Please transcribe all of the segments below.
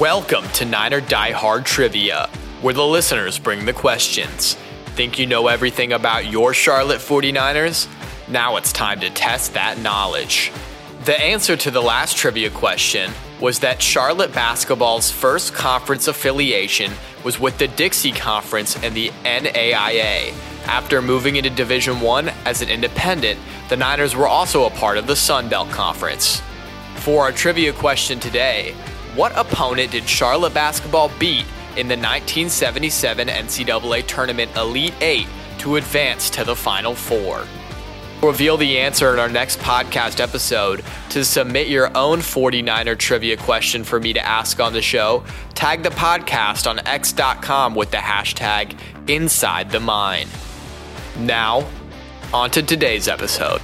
Welcome to Niner Die Hard Trivia, where the listeners bring the questions. Think you know everything about your Charlotte 49ers? Now it's time to test that knowledge. The answer to the last trivia question was that Charlotte basketball's first conference affiliation was with the Dixie Conference and the NAIA. After moving into Division 1 as an independent, the Niners were also a part of the Sun Belt Conference. For our trivia question today, what opponent did Charlotte basketball beat in the 1977 NCAA Tournament Elite Eight to advance to the Final Four? We'll reveal the answer in our next podcast episode. To submit your own 49er trivia question for me to ask on the show, tag the podcast on x.com with the hashtag Inside the Mine. Now, on to today's episode.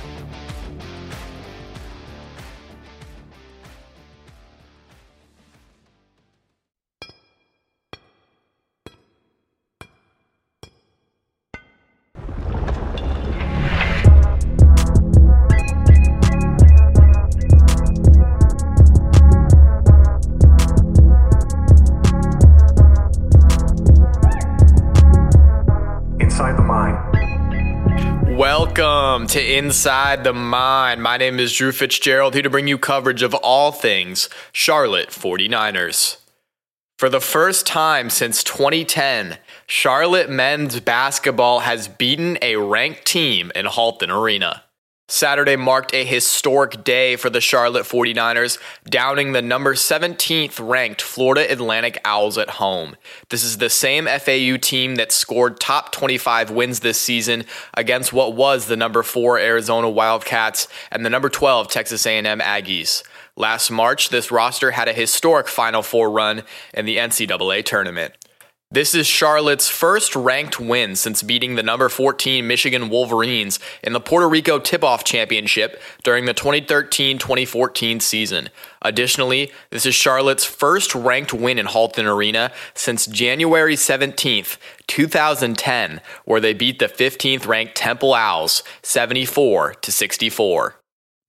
To Inside the Mine. My name is Drew Fitzgerald, here to bring you coverage of all things Charlotte 49ers. For the first time since 2010, Charlotte men's basketball has beaten a ranked team in Halton Arena. Saturday marked a historic day for the Charlotte 49ers, downing the number 17th ranked Florida Atlantic Owls at home. This is the same FAU team that scored top 25 wins this season against what was the number 4 Arizona Wildcats and the number 12 Texas A&M Aggies. Last March, this roster had a historic Final Four run in the NCAA tournament. This is Charlotte's first ranked win since beating the number 14 Michigan Wolverines in the Puerto Rico Tip Off Championship during the 2013 2014 season. Additionally, this is Charlotte's first ranked win in Halton Arena since January 17th, 2010, where they beat the 15th ranked Temple Owls 74 to 64.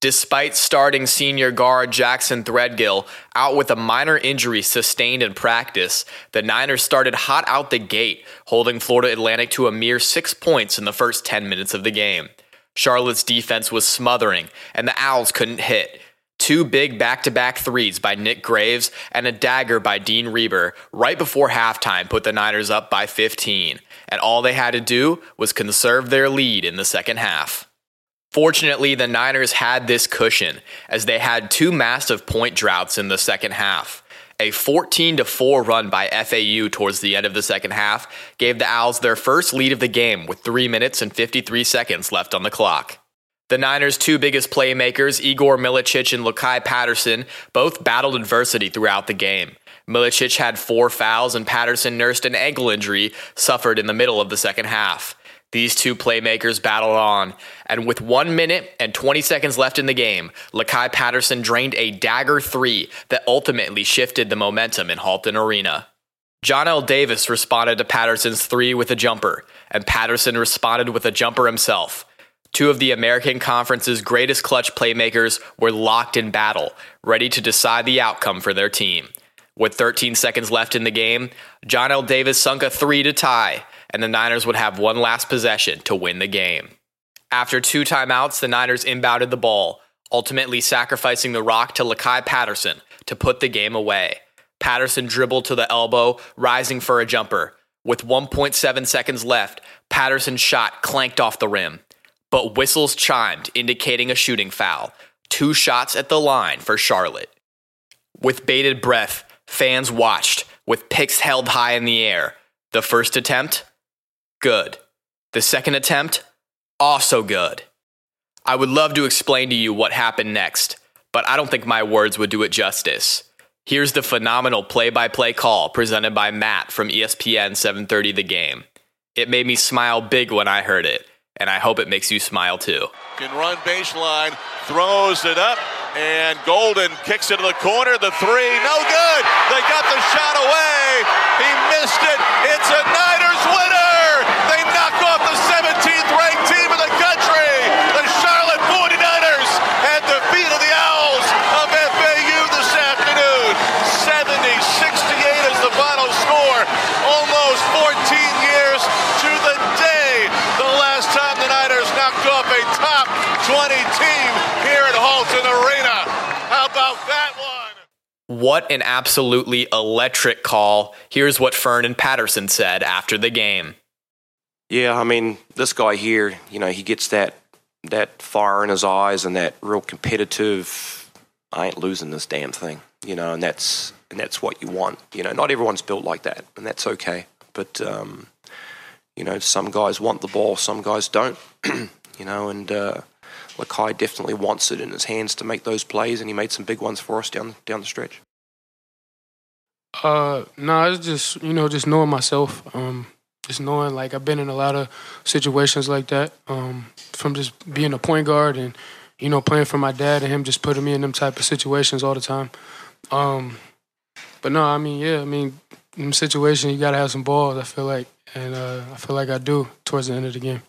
Despite starting senior guard Jackson Threadgill out with a minor injury sustained in practice, the Niners started hot out the gate, holding Florida Atlantic to a mere six points in the first 10 minutes of the game. Charlotte's defense was smothering, and the Owls couldn't hit. Two big back to back threes by Nick Graves and a dagger by Dean Reiber right before halftime put the Niners up by 15, and all they had to do was conserve their lead in the second half. Fortunately, the Niners had this cushion as they had two massive point droughts in the second half. A 14 4 run by FAU towards the end of the second half gave the Owls their first lead of the game with 3 minutes and 53 seconds left on the clock. The Niners' two biggest playmakers, Igor Milicic and Lakai Patterson, both battled adversity throughout the game. Milicic had four fouls, and Patterson nursed an ankle injury suffered in the middle of the second half. These two playmakers battled on, and with one minute and 20 seconds left in the game, Lakai Patterson drained a dagger three that ultimately shifted the momentum in Halton Arena. Johnell Davis responded to Patterson's three with a jumper, and Patterson responded with a jumper himself. Two of the American Conference's greatest clutch playmakers were locked in battle, ready to decide the outcome for their team. With 13 seconds left in the game, Johnell Davis sunk a three to tie, and the Niners would have one last possession to win the game. After two timeouts, the Niners inbounded the ball, ultimately sacrificing the rock to Lakai Patterson to put the game away. Patterson dribbled to the elbow, rising for a jumper. With 1.7 seconds left, Patterson's shot clanked off the rim. But whistles chimed, indicating a shooting foul. Two shots at the line for Charlotte. With bated breath, fans watched, with picks held high in the air. The first attempt Good. The second attempt? Also good. I would love to explain to you what happened next, but I don't think my words would do it justice. Here's the phenomenal play-by-play call presented by Matt from ESPN 730 The Game. It made me smile big when I heard it, and I hope it makes you smile too. Can run baseline, throws it up, and Golden kicks it to the corner. The three, no good. They got the shot away. He missed it. It's a Niners winner. They knock off the 17th ranked team in the country. The Charlotte 49ers had defeated the Owls of FAU this afternoon. 76 What an absolutely electric call. Here's what Fearne and Patterson said after the game. Yeah, I mean, this guy here, you know, he gets that that fire in his eyes and that real competitive I ain't losing this damn thing, you know, and that's and that's what you want. You know, not everyone's built like that, and that's okay. But um, you know, some guys want the ball, some guys don't. you know, and uh, Lakai definitely wants it in his hands to make those plays, and he made some big ones for us down down the stretch. Uh, no, it's just you know just knowing myself. Um, just knowing like I've been in a lot of situations like that. Um, from just being a point guard and you know playing for my dad and him just putting me in them type of situations all the time. Um, but no, I mean yeah, I mean in situations you gotta have some balls. I feel like, and uh, I feel like I do towards the end of the game.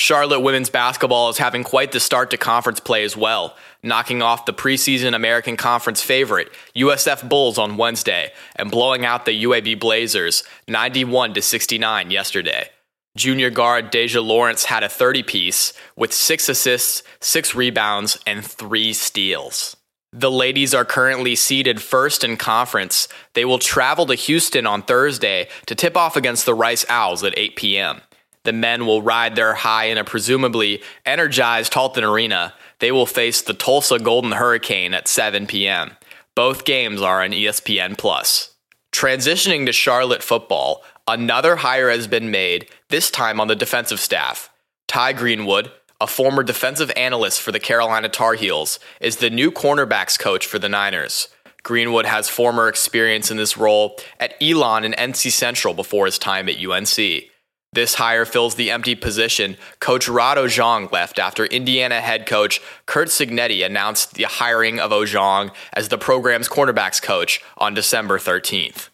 Charlotte women's basketball is having quite the start to conference play as well, knocking off the preseason American Conference favorite, USF Bulls on Wednesday, and blowing out the UAB Blazers 91 to 69 yesterday. Junior guard Deja Lawrence had a 30 piece with 6 assists, 6 rebounds, and 3 steals. The ladies are currently seeded first in conference. They will travel to Houston on Thursday to tip off against the Rice Owls at 8 p.m. The men will ride their high in a presumably energized Halton Arena. They will face the Tulsa Golden Hurricane at 7 p.m. Both games are on ESPN Plus. Transitioning to Charlotte football, another hire has been made, this time on the defensive staff. Ty Greenwood, a former defensive analyst for the Carolina Tar Heels, is the new cornerbacks coach for the Niners. Greenwood has former experience in this role at Elon and NC Central before his time at UNC. This hire fills the empty position coach Rod Ojong left after Indiana head coach Curt Cignetti announced the hiring of Ojong as the program's cornerbacks coach on December 13th.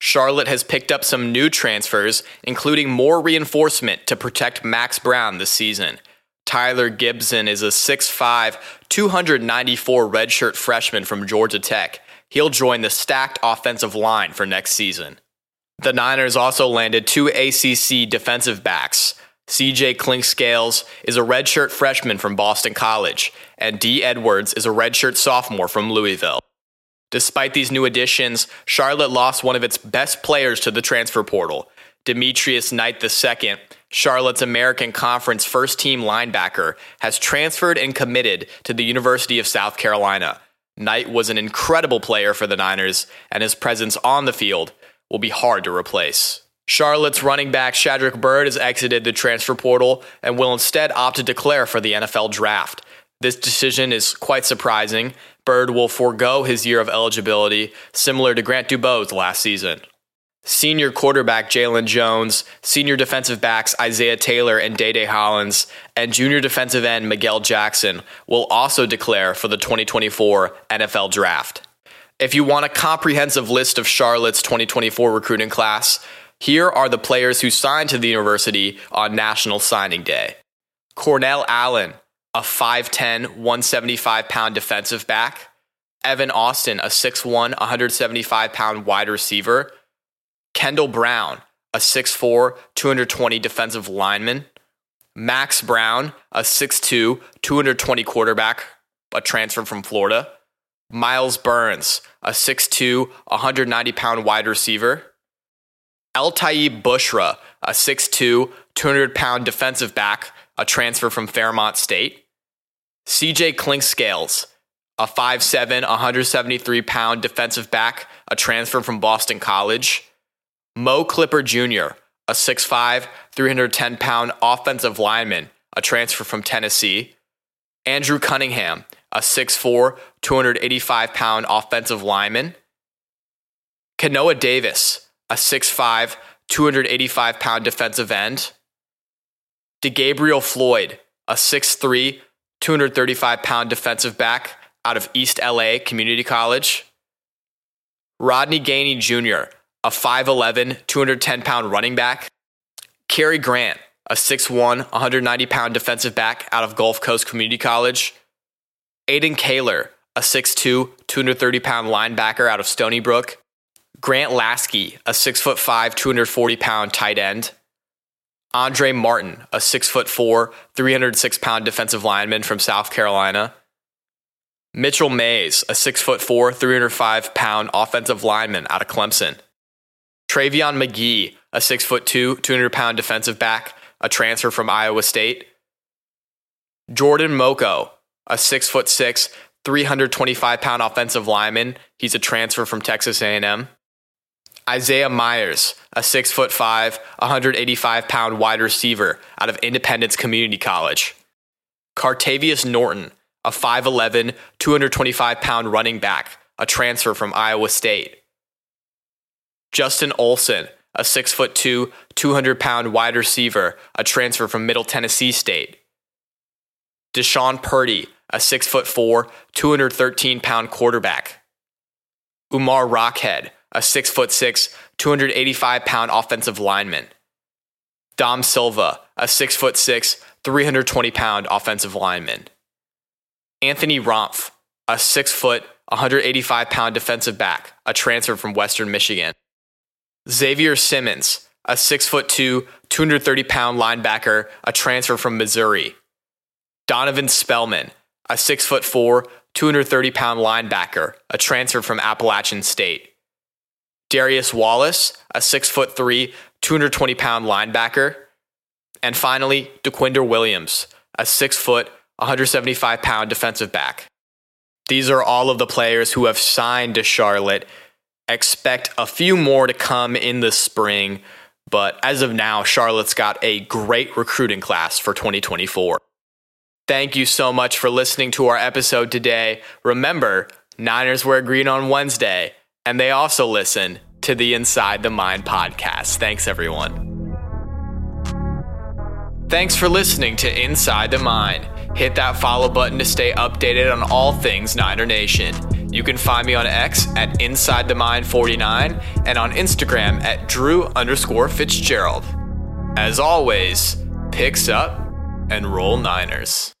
Charlotte has picked up some new transfers, including more reinforcement to protect Max Brown this season. Tyler Gibson is a 6'5, 294 redshirt freshman from Georgia Tech. He'll join the stacked offensive line for next season. The Niners also landed two ACC defensive backs. CJ Clinkscales is a redshirt freshman from Boston College, and Dee Edwards is a redshirt sophomore from Louisville. Despite these new additions, Charlotte lost one of its best players to the transfer portal. Demetrius Knight II, Charlotte's American Conference first team linebacker, has transferred and committed to the University of South Carolina. Knight was an incredible player for the Niners, and his presence on the field will be hard to replace. Charlotte's running back Shadrick Byrd has exited the transfer portal and will instead opt to declare for the NFL draft. This decision is quite surprising. Bird will forego his year of eligibility, similar to Grant Dubose last season. Senior quarterback Jalen Jones, senior defensive backs Isaiah Taylor and Day Day Hollins, and junior defensive end Miguel Jackson will also declare for the 2024 NFL Draft. If you want a comprehensive list of Charlotte's 2024 recruiting class, here are the players who signed to the university on National Signing Day. Cornell Allen, a 5'10, 175 pound defensive back. Evan Austin, a 6'1, 175 pound wide receiver. Kendall Brown, a 6'4, 220 defensive lineman. Max Brown, a 6'2, 220 quarterback, a transfer from Florida. Miles Burns, a 6'2, 190 pound wide receiver. El Taib Bushra, a 6'2, 200 pound defensive back, a transfer from Fairmont State. CJ Clinkscales, a 5'7, 173 pound defensive back, a transfer from Boston College. Mo Clipper Jr., a 6'5, 310 pound offensive lineman, a transfer from Tennessee. Andrew Cunningham, a 6'4, 285 pound offensive lineman. Kanoa Davis, a 6'5, 285 pound defensive end. DeGabriel Floyd, a 6'3, 235 pound defensive back out of East LA Community College. Rodney Gainey Jr., a 5'11, 210 pound running back. Kerry Grant, a 6'1, 190 pound defensive back out of Gulf Coast Community College. Aiden Kaler, a 6'2, 230 pound linebacker out of Stony Brook. Grant Lasky, a 6'5, 240 pound tight end. Andre Martin, a 6'4, 306 pound defensive lineman from South Carolina. Mitchell Mays, a 6'4, 305 pound offensive lineman out of Clemson. Travion McGee, a 6'2, 200 pound defensive back, a transfer from Iowa State. Jordan Moko, a 6'6, 325 pound offensive lineman. He's a transfer from Texas A&M. Isaiah Myers, a 6'5, 185 pound wide receiver out of Independence Community College. Cartavius Norton, a 5'11, 225 pound running back, a transfer from Iowa State. Justin Olson, a 6'2, 200 pound wide receiver, a transfer from Middle Tennessee State. Deshaun Purdy, a 6'4, 213 pound quarterback. Umar Rockhead, a 6'6, 285 pound offensive lineman. Dom Silva, a 6'6, 320 pound offensive lineman. Anthony Romph, a 6 foot, 185 pound defensive back, a transfer from Western Michigan. Xavier Simmons, a 6'2, 230 pound linebacker, a transfer from Missouri. Donovan Spellman, a 6'4, 230 pound linebacker, a transfer from Appalachian State. Darius Wallace, a 6'3, 220 pound linebacker. And finally, DeQuinder Williams, a 6 foot, 175 pound defensive back. These are all of the players who have signed to Charlotte. Expect a few more to come in the spring, but as of now, Charlotte's got a great recruiting class for 2024. Thank you so much for listening to our episode today. Remember, Niners wear green on Wednesday, and they also listen to the Inside the Mine podcast. Thanks, everyone. Thanks for listening to Inside the Mine. Hit that follow button to stay updated on all things Niner Nation. You can find me on X at Inside the Mine 49 and on Instagram at Drew underscore Fitzgerald. As always, picks up and roll Niners.